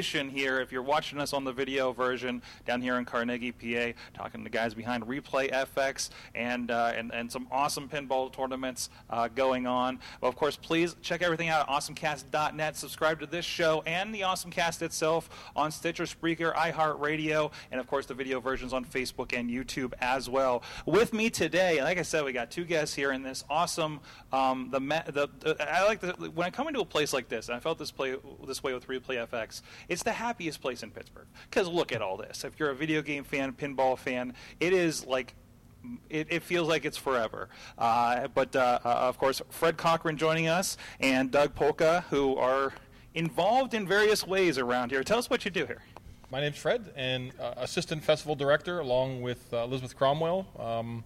location here. If you're watching us on the video version down here in Carnegie, PA, talking to guys behind Replay FX and uh, and and some awesome pinball tournaments uh, going on. Well, of course, please check everything out at awesomecast.net. Subscribe to this show and the Awesomecast itself on Stitcher, Spreaker, iHeartRadio, and of course the video versions on Facebook and YouTube as well. With me today, like I said, we got two guests here in this awesome. Um, the, the, the I like the, when I come into a place like this, and I felt this play this way with Replay FX. It's the happiest place in Pittsburgh because look at all this. If you're a video game fan, pinball fan, it is like it, it, feels like it's forever. Uh, but uh, uh, of course, Fred Cochran joining us and Doug Polka, who are involved in various ways around here. Tell us what you do here. My name's Fred, and uh, assistant festival director, along with uh, Elizabeth Cromwell. Um,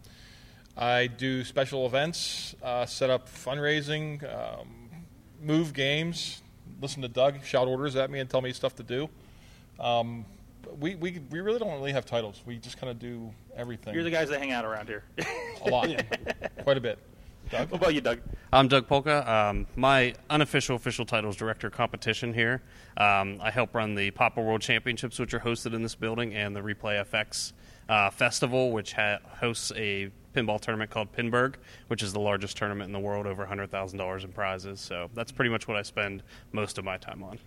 I do special events, uh, set up fundraising, um, move games, listen to Doug shout orders at me and tell me stuff to do. Um, we, we, we really don't really have titles. We just kind of do everything. You're the guys that hang out around here. a lot, quite a bit. Doug? What about you, Doug? I'm Doug Polka. Um, my unofficial official title is Director of Competition here. Um, I help run the Papa World Championships, which are hosted in this building, and the Replay FX uh, Festival, which ha- hosts a pinball tournament called Pinburgh, which is the largest tournament in the world, over $100,000 in prizes. So that's pretty much what I spend most of my time on.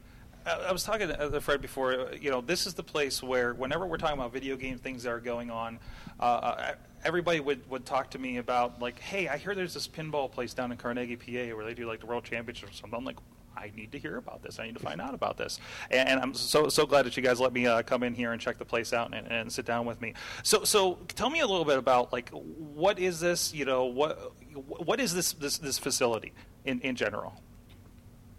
I was talking to Fred before. You know, this is the place where, whenever we're talking about video game things that are going on, uh, uh, everybody would, would talk to me about like, "Hey, I hear there's this pinball place down in Carnegie, PA, where they do like the World Championship or something." I'm like, I need to hear about this. I need to find out about this. And, and I'm so so glad that you guys let me uh, come in here and check the place out and, and, sit down with me. So so tell me a little bit about like what is this? You know what what is this this this facility in in general?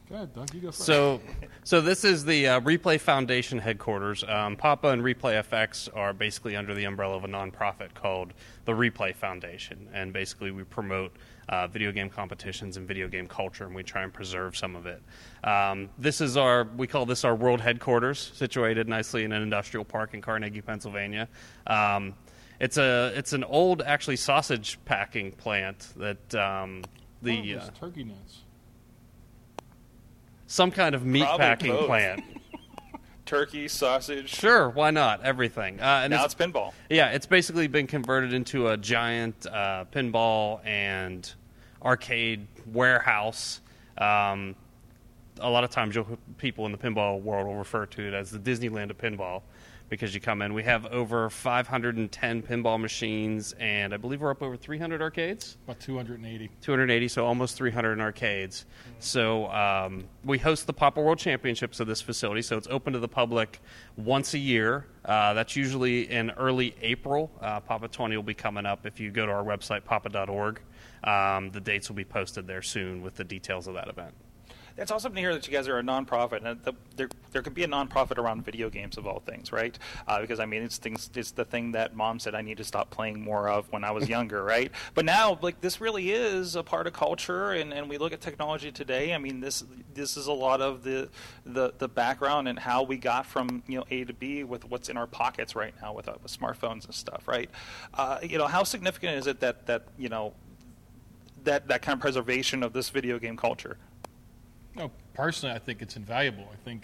Go ahead, Doug. You go first. So, so this is the uh, Replay Foundation headquarters. Um, Papa and Replay FX are basically under the umbrella of a nonprofit called the Replay Foundation, and basically we promote uh, video game competitions and video game culture, and we try and preserve some of it. Um, this is our, we call this our world headquarters, situated nicely in an industrial park in Carnegie, Pennsylvania. Um, it's a, it's an old, actually, sausage packing plant that um, the oh, uh, turkey nuts. Some kind of meat Probably packing both. plant. turkey, sausage. Sure, why not? Everything. Uh, and now it's, it's, pinball. Yeah, it's basically been converted into a giant uh, pinball and arcade warehouse. Um, a lot of times, people in the pinball world will refer to it as the Disneyland of pinball because you come in. We have over 510 pinball machines, and I believe we're up over 300 arcades. About 280. 280, so almost 300 in arcades. Mm-hmm. So um, we host the Papa World Championships at this facility, so it's open to the public once a year. Uh, that's usually in early April. Uh, Papa 20 will be coming up if you go to our website, papa.org. Um, the dates will be posted there soon with the details of that event. It's awesome to hear that you guys are a nonprofit, and the, there there could be a nonprofit around video games of all things, right? Uh, because I mean, it's things, it's the thing that mom said I need to stop playing more of when I was younger, right? But now, like this really is a part of culture, and, and we look at technology today. I mean, this this is a lot of the the the background and how we got from you know A to B with what's in our pockets right now with, uh, with smartphones and stuff, right? Uh, you know, how significant is it that that you know that that kind of preservation of this video game culture? No, personally, I think it's invaluable. I think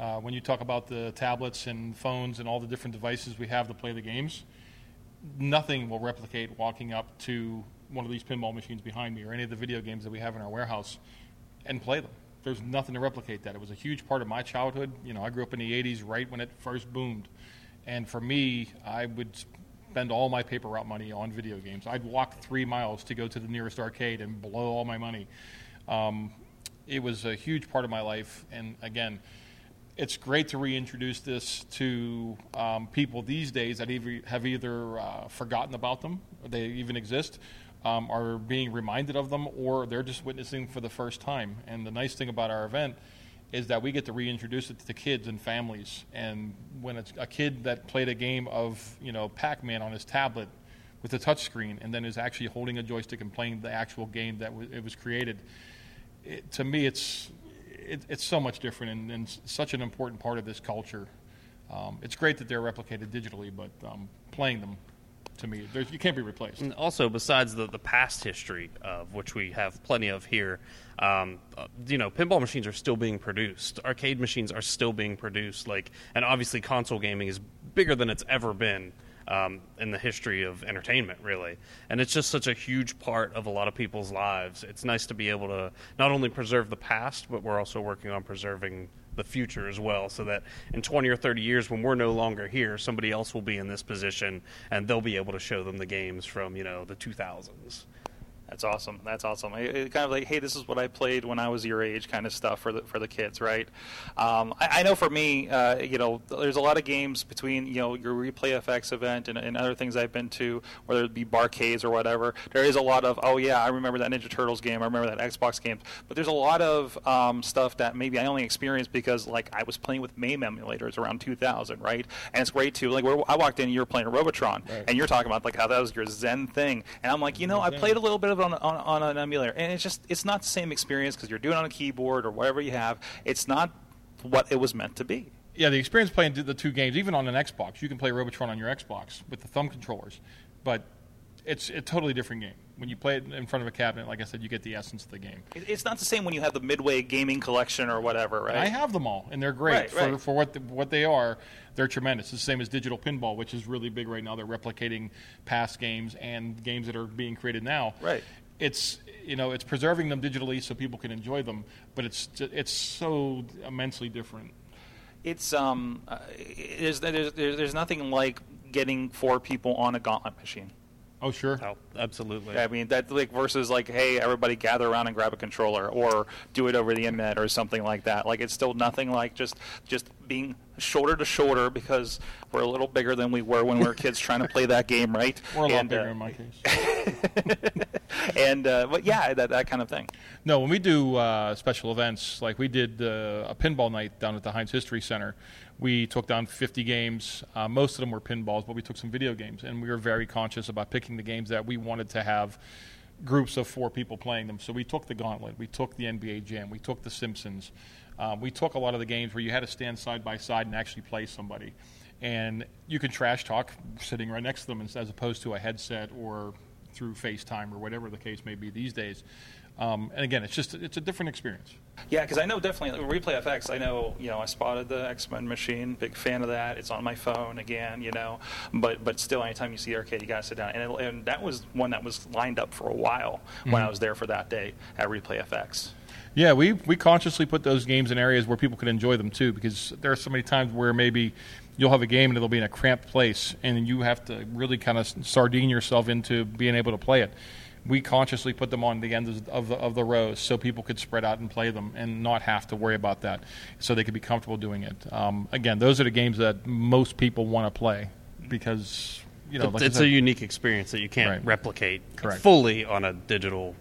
uh, when you talk about the tablets and phones and all the different devices we have to play the games, nothing will replicate walking up to one of these pinball machines behind me or any of the video games that we have in our warehouse and play them. There's nothing to replicate that. It was a huge part of my childhood. You know, I grew up in the 80s right when it first boomed. And for me, I would spend all my paper route money on video games. I'd walk three miles to go to the nearest arcade and blow all my money. Um, it was a huge part of my life. And again, it's great to reintroduce this to um, people these days that either, have either uh, forgotten about them, they even exist, um, are being reminded of them, or they're just witnessing for the first time. And the nice thing about our event is that we get to reintroduce it to kids and families. And when it's a kid that played a game of, you know, Pac-Man on his tablet with a touchscreen, and then is actually holding a joystick and playing the actual game that w- it was created it, to me, it's it, it's so much different and, and, such an important part of this culture. Um, it's great that they're replicated digitally, but um, playing them to me. You can't be replaced. And also, besides the, the past history of which we have plenty of here, um, uh, you know, pinball machines are still being produced. Arcade machines are still being produced. Like, and obviously, console gaming is bigger than it's ever been. Um, in the history of entertainment, really. And it's just such a huge part of a lot of people's lives. It's nice to be able to not only preserve the past, but we're also working on preserving the future as well, so that in 20 or 30 years, when we're no longer here, somebody else will be in this position and they'll be able to show them the games from, you know, the 2000s. That's awesome. That's awesome. It, it kind of like, hey, this is what I played when I was your age, kind of stuff for the for the kids, right? Um, I, I, know for me, uh, you know, there's a lot of games between you know your Replay FX event and, and, other things I've been to, whether it be barcades or whatever. There is a lot of oh yeah, I remember that Ninja Turtles game. I remember that Xbox game. But there's a lot of um, stuff that maybe I only experienced because like I was playing with MAME emulators around 2000, right? And it's great too. Like where I walked in, and you were playing a Robotron, right. and you're talking about like how that was your Zen thing, and I'm like, you know, I played a little bit of on, on, on an emulator, and it's just it's not the same experience because you're doing it on a keyboard or whatever you have. It's not what it was meant to be. Yeah, the experience playing the two games, even on an Xbox, you can play Robotron on your Xbox with the thumb controllers, but it's a totally different game. When you play it in front of a cabinet, like I said, you get the essence of the game. It's not the same when you have the Midway Gaming Collection or whatever, right? I have them all, and they're great right, for, right. for what the, what they are. They're tremendous. It's the same as digital pinball, which is really big right now. They're replicating past games and games that are being created now. Right. It's you know it's preserving them digitally so people can enjoy them, but it's it's so immensely different. It's um, uh, there's, there's there's nothing like getting four people on a gauntlet machine. Oh sure. Oh, absolutely. I mean that like versus like hey everybody gather around and grab a controller or do it over the internet or something like that. Like it's still nothing like just just being shoulder to shoulder because we're a little bigger than we were when we were kids trying to play that game, right? We're a lot and, bigger uh, in my case. and uh, but yeah, that that kind of thing. No, when we do uh, special events, like we did uh, a pinball night down at the Heinz History Center, we took down 50 games. Uh, most of them were pinballs, but we took some video games, and we were very conscious about picking the games that we wanted to have groups of four people playing them. So we took the Gauntlet, we took the NBA Jam, we took the Simpsons, um, we took a lot of the games where you had to stand side by side and actually play somebody, and you can trash talk sitting right next to them as opposed to a headset or through FaceTime or whatever the case may be these days. Um, and again, it's just it's a different experience. Yeah, because I know definitely Replay FX. I know you know I spotted the X Men machine. Big fan of that. It's on my phone again. You know, but but still, anytime you see arcade, you gotta sit down. And, it, and that was one that was lined up for a while mm-hmm. when I was there for that day at Replay FX. Yeah, we we consciously put those games in areas where people could enjoy them too, because there are so many times where maybe you'll have a game and it'll be in a cramped place, and you have to really kind of sardine yourself into being able to play it we consciously put them on the ends of the, of the rows so people could spread out and play them and not have to worry about that, so they could be comfortable doing it. Um, again, those are the games that most people want to play because you know like it's said, a unique experience that you can't right. replicate Correct. fully on a digital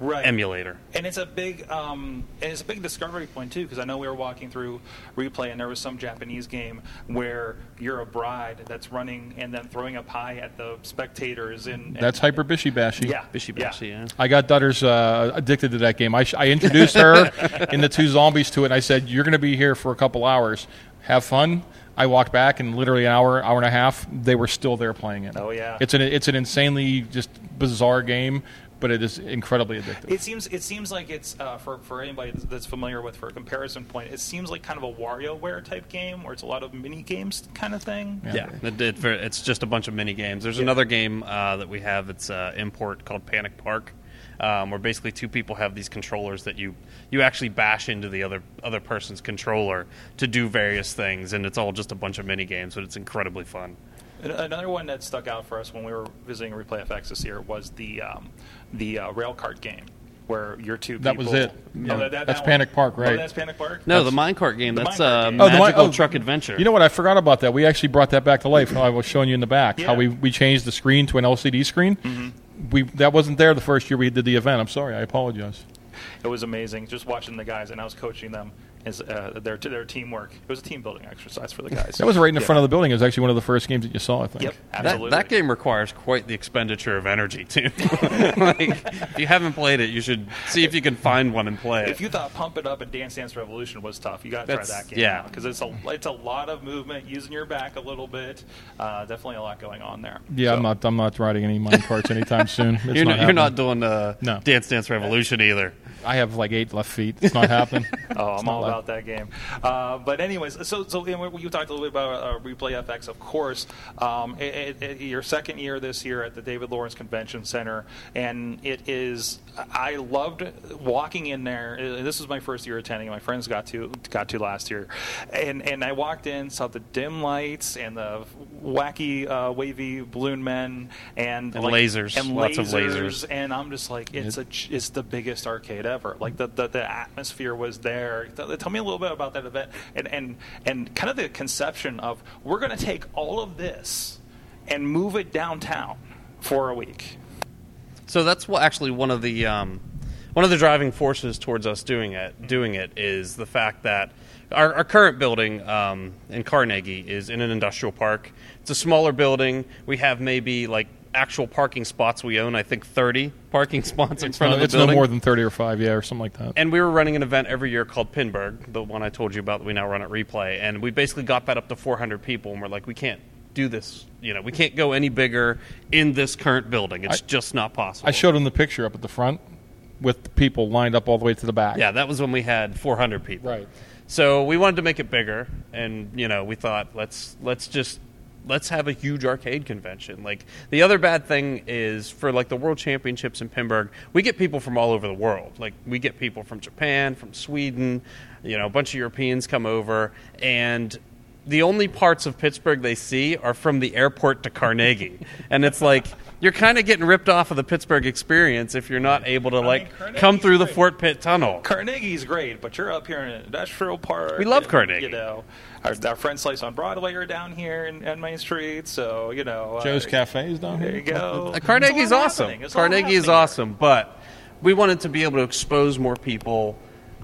right. emulator. And it's a big, um, and it's a big discovery point too, because I know we were walking through replay, and there was some Japanese game where you're a bride that's running and then throwing a pie at the spectators. And, and that's Hyper Bishi Bashi. Yeah, Bishi Bashi. Yeah. yeah. I got daughters uh, addicted to that game. I, sh- I introduced her and the two zombies to it. and I said, "You're going to be here for a couple hours. Have fun." I walked back, and literally an hour, hour and a half, they were still there playing it. Oh yeah, it's an it's an insanely just bizarre game but it is incredibly addictive. It seems it seems like it's uh, for for anybody that's familiar with for a comparison point. It seems like kind of a WarioWare type game where it's a lot of mini games kind of thing. Yeah, yeah it, it, it's just a bunch of mini games. There's yeah. another game uh, that we have. It's uh, import called Panic Park. Um, where basically two people have these controllers that you you actually bash into the other other person's controller to do various things, and it's all just a bunch of mini games, but it's incredibly fun. Another one that stuck out for us when we were visiting Replay FX this year was the um, the uh, rail cart game where your two that people, was it. Oh, that, that, that's that Panic Park, oh, right? Oh, that's Panic Park. No, that's, the minecart game. The that's minecart uh, game. oh, magical oh, truck adventure. You know what? I forgot about that. We actually brought that back to life. I was showing you in the back yeah. how we, we changed the screen to an LCD screen. Mm-hmm. We that wasn't there the first year we did the event. I'm sorry. I apologize. It was amazing just watching the guys, and I was coaching them is uh, their their teamwork. It was a team building exercise for the guys. That was right in the Yeah. front of the building. It was actually one of the first games that you saw. I think. Yep, That, absolutely. that game requires quite the expenditure of energy too. like, if you haven't played it, you should see if you can find one and play it. If you thought Pump It Up and Dance Dance Revolution was tough, you got to try that game. yeah. because it's a it's a lot of movement, using your back a little bit. Uh, definitely a lot going on there. Yeah, I'm not. I'm not riding any money carts anytime soon. It's you're, not not, you're not doing uh, No. Dance Dance Revolution either. I have like eight left feet. It's not happening. Oh, I'm all about that game. Uh, but anyways, so so you, talked a little bit about uh, Replay FX, of course. Um, it, it, your second year this year at the David Lawrence Convention Center, and it is. I loved walking in there. Uh, This was my first year attending. My friends got to got to last year, and and I walked in, saw the dim lights and the wacky uh, wavy balloon men and, And like- lasers. and Lots of lasers, lasers. and I'm just like, it's a, it's the biggest arcade Like the, the, the atmosphere was there. Th- Tell me a little bit about that event and and and kind of the conception of we're going to take all of this and move it downtown for a week. So that's what actually one of the um, one of the driving forces towards us doing it. Doing it is the fact that our, our current building um, in Carnegie is in an industrial park. It's a smaller building. We have maybe like actual parking spots we own. I think thirty parking spots in It's, front no, of the it's building. no more than thirty or five, yeah, or something like that. and we were running an event every year called Pinburgh, the one I told you about that we now run at Replay. And we basically got that up to 400 people, and we're like, we can't do this. You know, we can't go any bigger in this current building. It's I- just not possible. I showed him the picture up at the front with the people lined up all the way to the back. Yeah, that was when we had 400 people. Right. So we wanted to make it bigger, and you know, we thought let's let's just let's have a huge arcade convention. Like the other bad thing is for like the World Championships in Pinburgh, we get people from all over the world. Like we get people from Japan, from Sweden, you know, a bunch of Europeans come over, and the only parts of Pittsburgh they see are from the airport to Carnegie, and it's like. You're kind of getting ripped off of the Pittsburgh experience if you're not able to like Carnegie's come through the. Fort Pitt Tunnel. Carnegie's great, but you're up here in an industrial park. We love and, Carnegie. You know, our, our friends Slice on Broadway are down here in, in Main Street, so you know. Joe's uh, Cafe is down There here. you go. Uh, Carnegie's It's all awesome. happening. Carnegie is awesome, but we wanted to be able to expose more people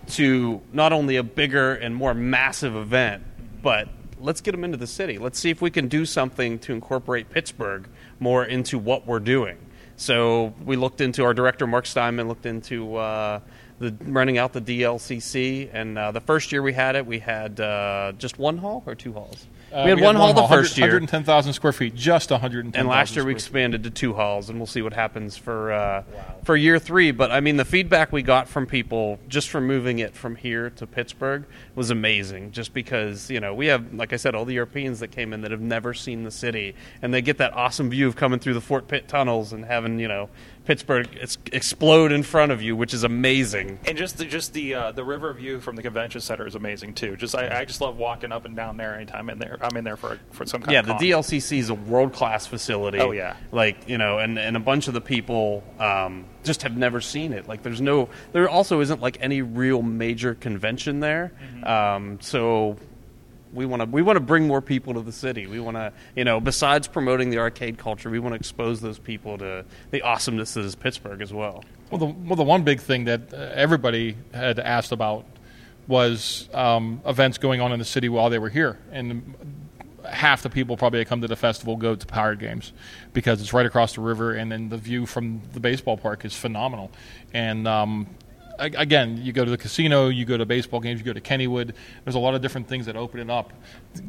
to not only a bigger and more massive event, but let's get them into the city. Let's see if we can do something to incorporate Pittsburgh more into what we're doing. So we looked into our director Mark Steinman looked into uh, the running out the DLCC, and uh, the first year we had it, we had uh, just one hall or two halls. Uh, we had one hall the first year. 110,000 square feet, just 110. And last year we square feet. expanded to two halls, and we'll see what happens for uh, for year three. But I mean, the feedback we got from people just from moving it from here to Pittsburgh was amazing. Just because you know we have, like I said, all the Europeans that came in that have never seen the city, and they get that awesome view of coming through the Fort Pitt tunnels and having you know Pittsburgh ex- explode in front of you, which is amazing. And just the, just the uh, the river view from the convention center is amazing too. Just I, I just love walking up and down there anytime in there. I'm in there for for some kind yeah, of the con. DLCC is a world class facility. Oh, yeah. like you know, and and a bunch of the people um, just have never seen it. Like, there's no, there also isn't like any real major convention there. Mm-hmm. Um, so we want to we want to bring more people to the city. We want to you know, besides promoting the arcade culture, we want to expose those people to the awesomeness that is Pittsburgh as well. Well, the, well, the one big thing that uh, everybody had asked about was um, events going on in the city while they were here, and half the people probably that come to the festival go to Pirate Games because it's right across the river, and then the view from the baseball park is phenomenal. And um, again, you go to the casino, you go to baseball games, you go to Kennywood. There's a lot of different things that open it up.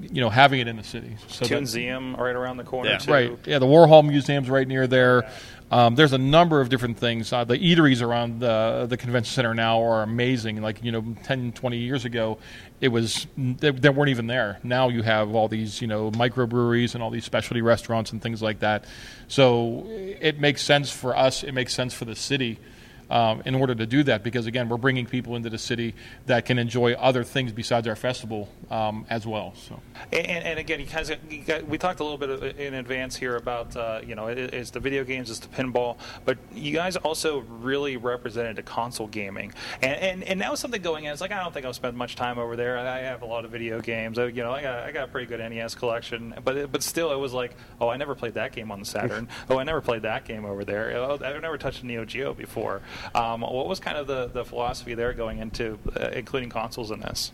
You know, having it in the city. So that- Museum right around the corner Yeah. too. Right. Yeah, the Warhol Museum's right near there. Um, there's a number of different things. Uh, the eateries around the, the convention center now are amazing. Like, you know, 10, 20 years ago, it was they, they weren't even there. Now you have all these, you know, microbreweries and all these specialty restaurants and things like that. So it makes sense for us. It makes sense for the city um, in order to do that because again we're bringing people into the city that can enjoy other things besides our festival um, as well so And, and, again, you guys, you got, we talked a little bit in advance here about uh, you know it, it's the video games, it's the pinball, but you guys also really represented the console gaming, and and, and now something going in. It's like I don't think I'll spend much time over there. I have a lot of video games. I, you know, I got I got a pretty good NES collection, but it, but still, it was like, oh, I never played that game on the Saturn. oh, I never played that game over there. Oh, I've never touched a Neo Geo before. Um, what was kind of the, the philosophy there going into uh, including consoles in this?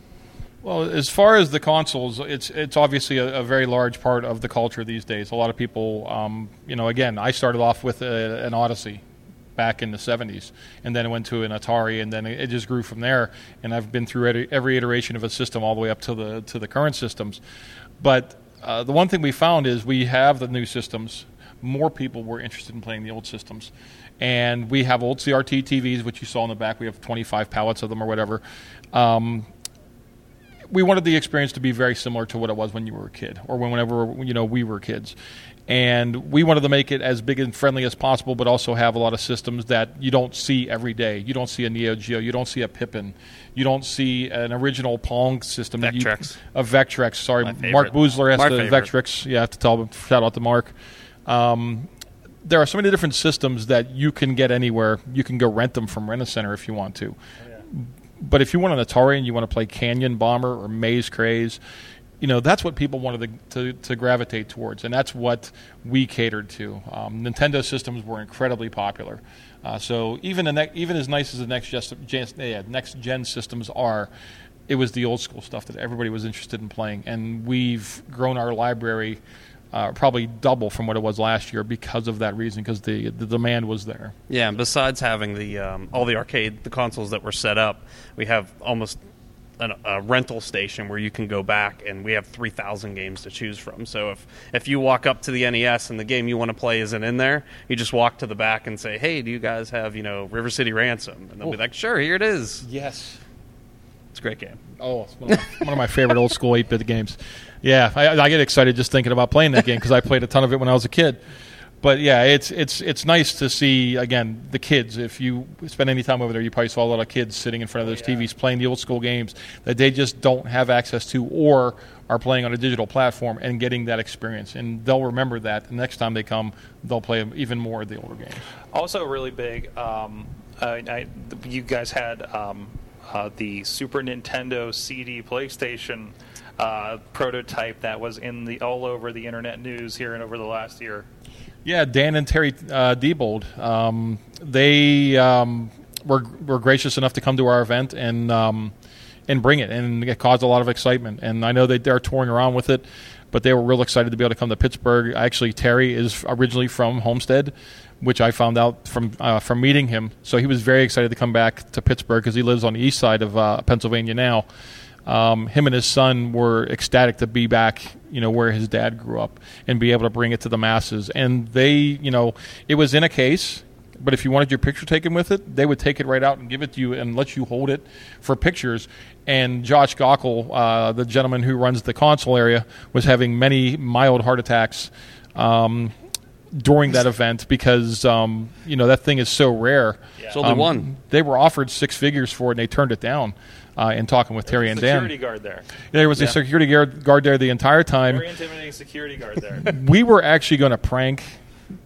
Well, as far as the consoles, it's it's obviously a, a, very large part of the culture these days. A lot of people, um, you know, again, I started off with a, an Odyssey back in the 70s, and then went to an Atari, and then it just grew from there. And I've been through every iteration of a system all the way up to the to the current systems. But uh, the one thing we found is we have the new systems. More people were interested in playing the old systems. And we have old CRT TVs, which you saw in the back. We have 25 pallets of them or whatever. Um, we wanted the experience to be very similar to what it was when you were a kid or whenever you know we were kids and we wanted to make it as big and friendly as possible but also have a lot of systems that you don't see every day you don't see a neo geo you don't see a pippin you don't see an original pong system vectrex a vectrex sorry mark boozler has the favorite. vectrex yeah I have to tell him. shout out to mark um, there are so many different systems that you can get anywhere. You can go rent them from rent a center if you want to. But if you want an Atari and you want to play Canyon Bomber or Maze Craze, you know that's what people wanted to, to, to gravitate towards, and that's what we catered to. Um, Nintendo systems were incredibly popular, uh, so even the ne- even as nice as the next gen, yeah, next gen systems are, it was the old school stuff that everybody was interested in playing, and we've grown our library uh, probably double from what it was last year because of that reason, because the the demand was there. Yeah, and besides having the um, all the arcade the consoles that were set up, we have almost an, a rental station where you can go back, and we have three thousand games to choose from. So if if you walk up to the NES and the game you want to play isn't in there, you just walk to the back and say, "Hey, do you guys have you know River City Ransom?" And they'll oh. be like, "Sure, here it is." Yes, a great game. Oh, it's one of my, one of my favorite old school eight bit games. Yeah, I, I, get excited just thinking about playing that game because I played a ton of it when I was a kid. But yeah, it's it's it's nice to see again the kids. If you spend any time over there, you probably saw a lot of kids sitting in front of those yeah. TVs playing the old school games that they just don't have access to, or are playing on a digital platform and getting that experience. And they'll remember that the next time they come, they'll play even more of the older games. Also, really big. Um, I, you guys had um, uh, the Super Nintendo CD PlayStation uh, prototype that was in the all over the internet news here and over the last year. Yeah, Dan and Terry uh, Diebold. Um, they um, were were gracious enough to come to our event and um, and bring it, and it caused a lot of excitement. And I know they they're touring around with it, but they were real excited to be able to come to Pittsburgh. Actually, Terry is originally from Homestead, which I found out from uh, from meeting him. So he was very excited to come back to Pittsburgh because he lives on the east side of uh, Pennsylvania now um, him and his son were ecstatic to be back, you know, where his dad grew up and be able to bring it to the masses. And they, you know, it was in a case, but if you wanted your picture taken with it, they would take it right out and give it to you and let you hold it for pictures. And Josh Gockel, uh, the gentleman who runs the console area, was having many mild heart attacks. Um, during that event because um, you know that thing is so rare. Yeah. So only um, one. They were offered six figures for it, and they turned it down uh, in talking with Terry and Dan. Security guard there. There was yeah. a security guard, guard there the entire time. Very intimidating security guard there. we were actually going to prank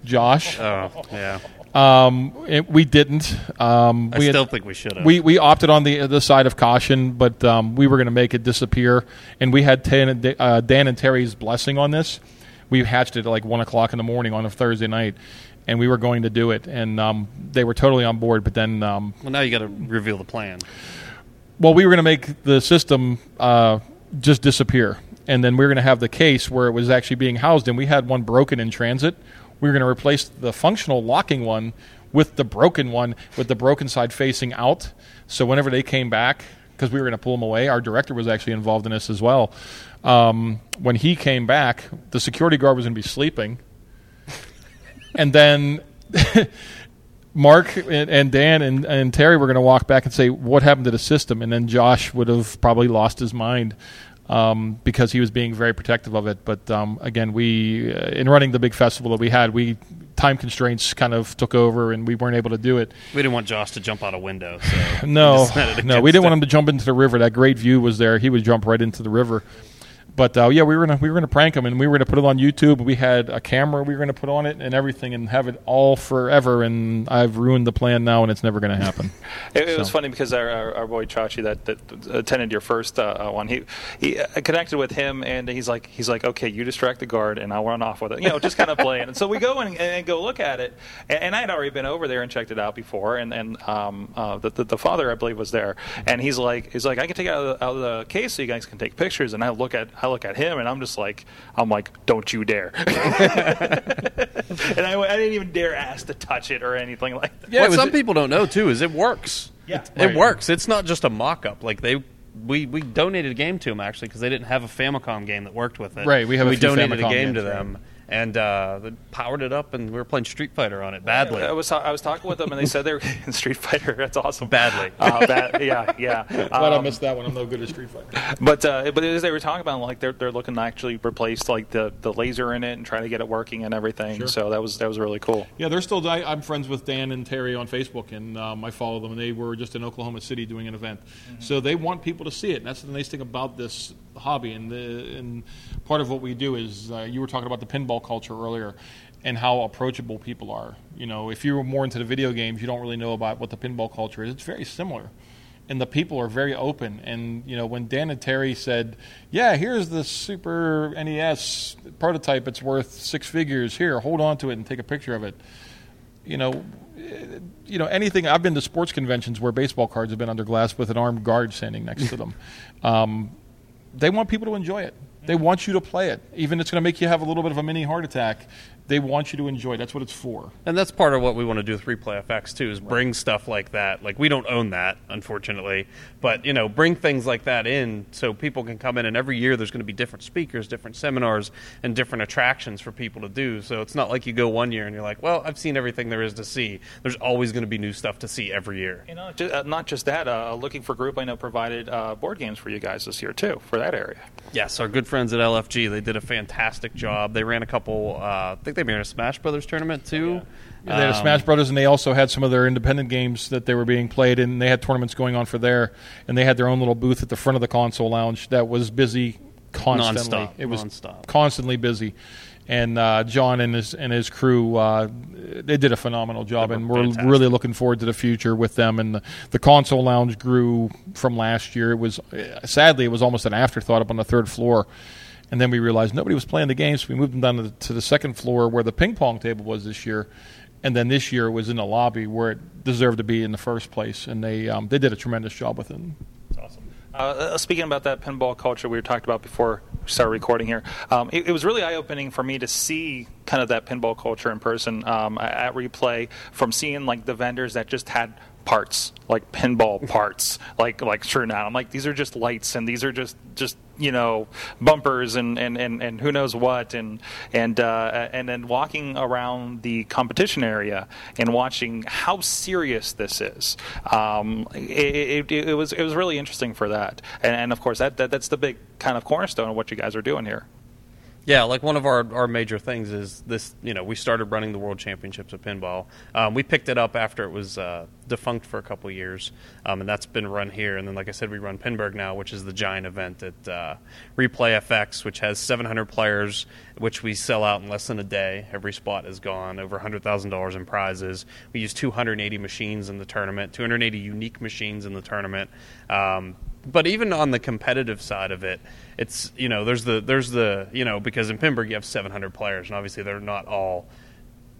Josh. Oh, yeah. Um, it, we didn't. Um, I we still had, think we should have. We, we opted on the the side of caution, but um, we were going to make it disappear, and we had Dan, uh, Dan and Terry's blessing on this. We hatched it at like one o'clock in the morning on a Thursday night, and we were going to do it, and um, they were totally on board. But then, um, well, now you got to reveal the plan well, we were going to make the system uh, just disappear, and then we were going to have the case where it was actually being housed, and we had one broken in transit. We were going to replace the functional locking one with the broken one, with the broken side facing out. So whenever they came back, because we were going to pull them away, our director was actually involved in this as well. Um, when he came back, the security guard was going to be sleeping, and then. Mark and, and Dan and, and, Terry were going to walk back and say, "What happened to the system?" And then Josh would have probably lost his mind um, because he was being very protective of it. But um, again, we uh, in running the big festival that we had, we time constraints kind of took over, and we weren't able to do it. We didn't want Josh to jump out a window. So no, no, we didn't want him to jump into the river. That great view was there; he would jump right into the river. But uh, yeah, we were gonna we were gonna prank him, and we were gonna put it on YouTube. We had a camera we were gonna put on it and everything, and have it all forever. And I've ruined the plan now, and it's never gonna happen. It, it was funny because our, our, our boy Chachi that, that attended your first uh, one, he he uh, connected with him, and he's like he's like, okay, you distract the guard, and I'll run off with it, you know, just kind of playing. And so we go and, and go look at it, and, and I had already been over there and checked it out before, and and um, uh, the, the the father I believe was there, and he's like he's like I can take it out of, the, out of the case so you guys can take pictures, and I look at I look at him, and I'm just like I'm like, don't you dare, and I, I didn't even dare ask to touch it or anything like that. Yeah, what was- some people don't know too is it works. Yeah. it, it Right. works. It's not just a mock-up. Like they, we we donated a game to them actually because they didn't have a Famicom game that worked with it. Right, we have a we few donated Famicom a game games, to right. Them, and uh, they powered it up, and we were playing Street Fighter on it badly. I was I was talking with them, and they said they were in Street Fighter. That's awesome. Badly. Uh, bad, yeah, yeah. Glad I Um, missed that one. I'm no good at Street Fighter. but uh, but as they were talking about, like they're they're looking to actually replace like the, the laser in it and try to get it working and everything. Sure. So that was that was really cool. Yeah, they're still. I, I'm friends with Dan and Terry on Facebook, and um, I follow them. And they were just in Oklahoma City doing an event, so they want people to see it. And that's the nice thing about this hobby. And the, and part of what we do is uh, you were talking about the pinball culture earlier, and how approachable people are. You know, if you're more into the video games, you don't really know about what the pinball culture is. It's very similar. And the people are very open. And you know, when Dan and Terry said, "Yeah, here's the Super NES prototype. It's worth six figures. Here, hold on to it and take a picture of it." you know, eh, you know anything. I've been to sports conventions where baseball cards have been under glass with an armed guard standing next to them. Um, they want people to enjoy it. They want you to play it, even if it's going to make you have a little bit of a mini heart attack. They want you to enjoy. That's what it's for. And that's part of what we want to do with Replay FX too, is bring stuff like that. Like we don't own that, unfortunately, but you know, bring things like that in so people can come in. And every year, there's going to be different speakers, different seminars, and different attractions for people to do. So it's not like you go one year and you're like, well, I've seen everything there is to see. There's always going to be new stuff to see every year. You know, ju- uh, not just that. Uh, looking for group, I know provided uh, board games for you guys this year too for that area. Yes, our good friends at LFG, they did a fantastic job. They ran a couple. Think they made a Smash Brothers tournament too. they had a Um, Smash Brothers, and they also had some of their independent games that they were being played, and they had tournaments going on for there. And they had their own little booth at the front of the console lounge that was busy constantly. Nonstop, It was nonstop. constantly busy. And uh, John and his and his crew, uh, they did a phenomenal job, They were and we're fantastic. really looking forward to the future with them. And the, the console lounge grew from last year. It was sadly it was almost an afterthought up on the third floor, and then we realized nobody was playing the games. So we moved them down to the, to the second floor where the ping pong table was this year, and then this year it was in the lobby where it deserved to be in the first place. And they um, they did a tremendous job with it. That's awesome. Uh, uh, speaking about that pinball culture we talked about before we started recording here, um, it, it was really eye opening for me to see kind of that pinball culture in person um, at replay. From seeing like the vendors that just had parts, like pinball parts, like like sure now. I'm like these are just lights and these are just just you know bumpers and and, and, and who knows what and and uh, and then walking around the competition area and watching how serious this is. Um, it, it, it was it was really interesting for that, and, and of course that, that that's the big kind of cornerstone of what you guys are doing here. Yeah, like one of our, our major things is this. You know, we started running the World Championships of pinball. Um, we picked it up after it was uh, defunct for a couple years, um, and that's been run here. And then, like I said, we run Pinburgh now, which is the giant event at uh, Replay FX, which has 700 players, which we sell out in less than a day. Every spot is gone. Over $100,000 in prizes. We use 280 machines in the tournament, 280 unique machines in the tournament. Um, but even on the competitive side of it, it's you know there's the there's the you know because in Pinburgh you have 700 players and obviously they're not all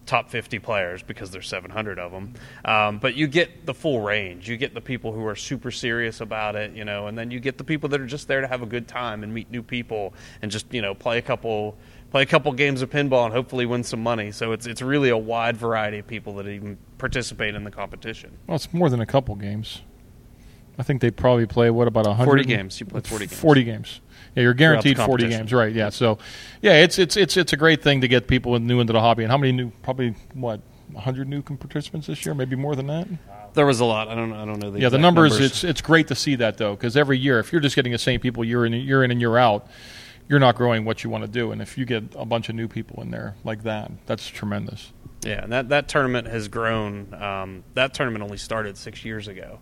top 50 players because there's 700 of them. Um, but you get the full range. You get the people who are super serious about it, you know, and then you get the people that are just there to have a good time and meet new people and just you know play a couple play a couple games of pinball and hopefully win some money. So it's it's really a wide variety of people that even participate in the competition. Well, it's more than a couple games. I think they probably play what about hundred 40 games. You play 40 games. Forty games. Yeah, you're guaranteed forty games, right? Yeah. So, yeah, it's it's it's it's a great thing to get people new into the hobby. And how many new? Probably what? hundred new participants this year, maybe more than that. There was a lot. I don't I don't know the Yeah, the exact numbers, It's it's great to see that though, because every year, if you're just getting the same people year in year in and year out, you're not growing what you want to do. And if you get a bunch of new people in there like that, that's tremendous. Yeah, and that that tournament has grown. Um, that tournament only started six years ago,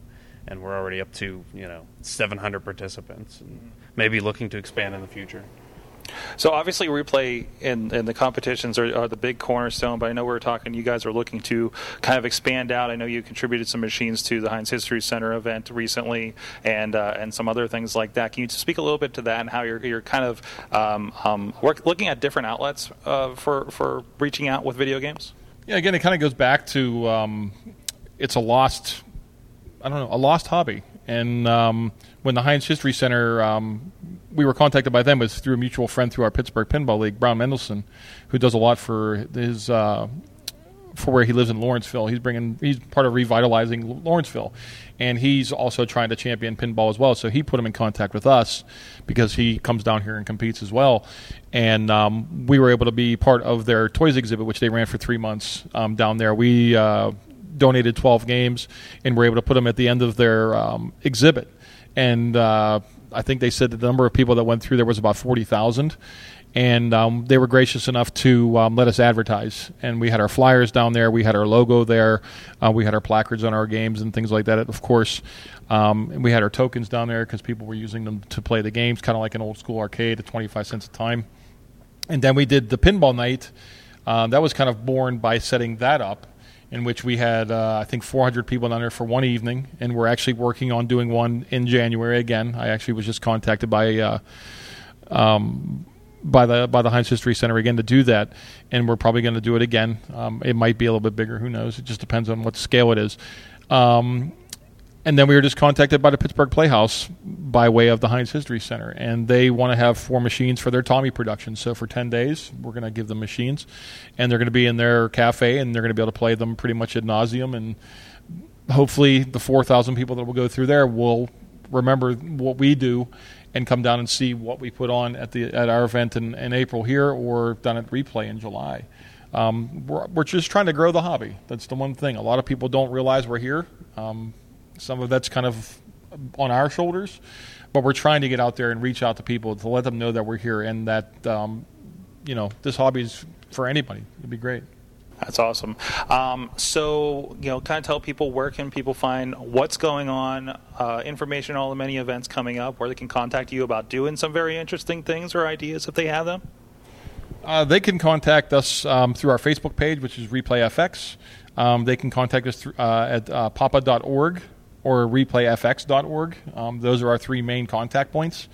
and we're already up to you know 700 participants, and maybe looking to expand in the future. So obviously, replay in, in the competitions are, are, the big cornerstone. But I know we are talking. You guys are looking to kind of expand out. I know you contributed some machines to the Heinz History Center event recently, and uh, and some other things like that. Can you speak a little bit to that and how you're you're kind of um, um, work, looking at different outlets uh, for for reaching out with video games? Yeah, again, it kind of goes back to um, it's a lost, I don't know, a lost hobby. And um, when the Heinz History Center, um, we were contacted by them, was through a mutual friend through our Pittsburgh Pinball League, Brown Mendelson, who does a lot for his uh, for where he lives in Lawrenceville. He's bringing he's part of revitalizing Lawrenceville, and he's also trying to champion pinball as well. So he put him in contact with us because he comes down here and competes as well, and um, we were able to be part of their toys exhibit, which they ran for three months um, down there. We uh, donated 12 games and were able to put them at the end of their um, exhibit. And uh, I think they said that the number of people that went through there was about 40,000. And um, they were gracious enough to um, let us advertise. And we had our flyers down there, we had our logo there, uh, we had our placards on our games and things like that. Of course, um, we had our tokens down there because people were using them to play the games, kind of like an old school arcade at 25 cents a time. And then we did the pinball night. Uh, that was kind of born by setting that up in which we had, uh, I think, 400 people down there for one evening, and we're actually working on doing one in January again. I actually was just contacted by. Uh, um, by the by the Heinz History Center again to do that, and we're probably going to do it again. Um, it might be a little bit bigger. Who knows? It just depends on what scale it is. Um, and then we were just contacted by the Pittsburgh Playhouse by way of the Heinz History Center, and they want to have four machines for their Tommy production. So for ten days, we're going to give them machines, and they're going to be in their cafe, and they're going to be able to play them pretty much ad nauseum, and hopefully the four thousand people that will go through there will remember what we do and come down and see what we put on at the at our event in, in April here or done at Replay in July. Um, we're, we're just trying to grow the hobby. That's the one thing. A lot of people don't realize we're here. Um, some of that's kind of on our shoulders, but we're trying to get out there and reach out to people to let them know that we're here and that um, you know this hobby is for anybody. It'd be great. That's awesome. Um, so, you know, kind of tell people where can people find what's going on, uh, information on all the many events coming up, where they can contact you about doing some very interesting things or ideas if they have them. Uh, they can contact us um, through our Facebook page, which is ReplayFX. Um, they can contact us through, uh, at uh, papa.org or replayfx.org. Um, those are our three main contact points.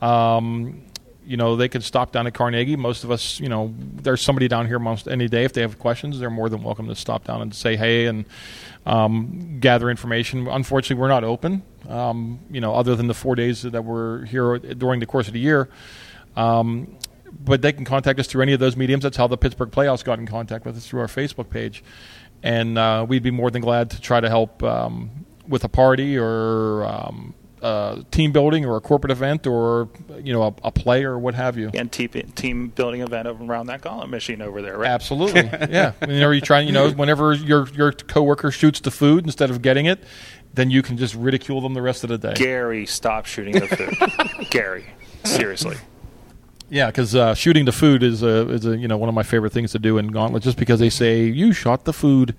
Um, you know, they can stop down at Carnegie. Most of us, you know, there's somebody down here most any day. If they have questions, they're more than welcome to stop down and say hey and um, gather information. Unfortunately, we're not open. Um, you know, other than the four days that we're here during the course of the year. Um, but they can contact us through any of those mediums. That's how the Pittsburgh Playhouse got in contact with us through our Facebook page, and uh, we'd be more than glad to try to help um, with a party or um, team building or a corporate event or you know a, a play or what have you. And team, team building event around that gauntlet machine over there, right? Absolutely, yeah. Whenever you try, you know, whenever your your coworker shoots the food instead of getting it, then you can just ridicule them the rest of the day. Gary, stop shooting the food. Gary, seriously. Yeah, because uh, shooting the food is a, is a you know one of my favorite things to do in Gauntlet, just because they say you shot the food,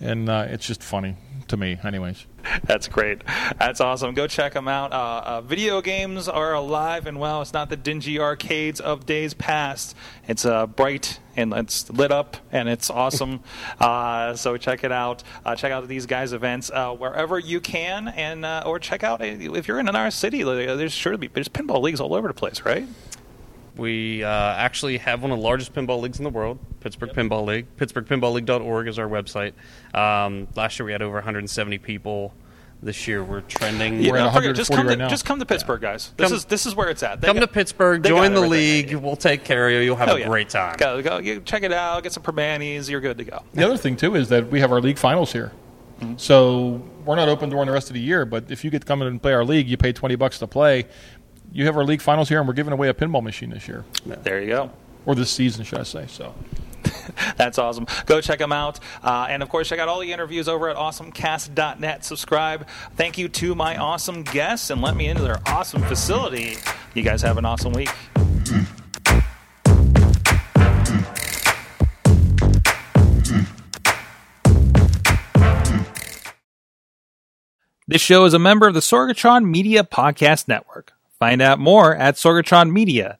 and uh, it's just funny to me, anyways. That's great. That's awesome. Go check them out. Uh, uh, video games are alive and well. It's not the dingy arcades of days past. It's uh, bright and it's lit up and it's awesome. Uh, so check it out. Uh, check out these guys' events uh, wherever you can, and or check out if you're in an our city. There's sure to be there's pinball leagues all over the place, right? We uh, actually have one of the largest pinball leagues in the world, Pittsburgh yep. Pinball League. PittsburghPinballLeague.org is our website. Um, last year we had over 170 people. This year we're trending. Yeah, we're at forget, just come right to, Just come to Pittsburgh, yeah. guys. This come, is this is where it's at. They come got, to Pittsburgh, join the league. We'll take care of you. You'll have a yeah. great time. Go, go, you check it out. Get some Primanti's. You're good to go. The other thing too is that we have our league finals here. Mm-hmm. So we're not open during the rest of the year, but if you get to come in and play our league, you pay twenty bucks to play you have our league finals here, and we're giving away a pinball machine this year. There you go. Or this season, should I say? So. That's awesome. Go check them out. Uh, and of course, check out all the interviews over at awesomecast.net. Subscribe. Thank you to my awesome guests and let me into their awesome facility. You guys have an awesome week. This show is a member of the Sorgatron Media Podcast Network. Find out more at sorgatronmedia.com.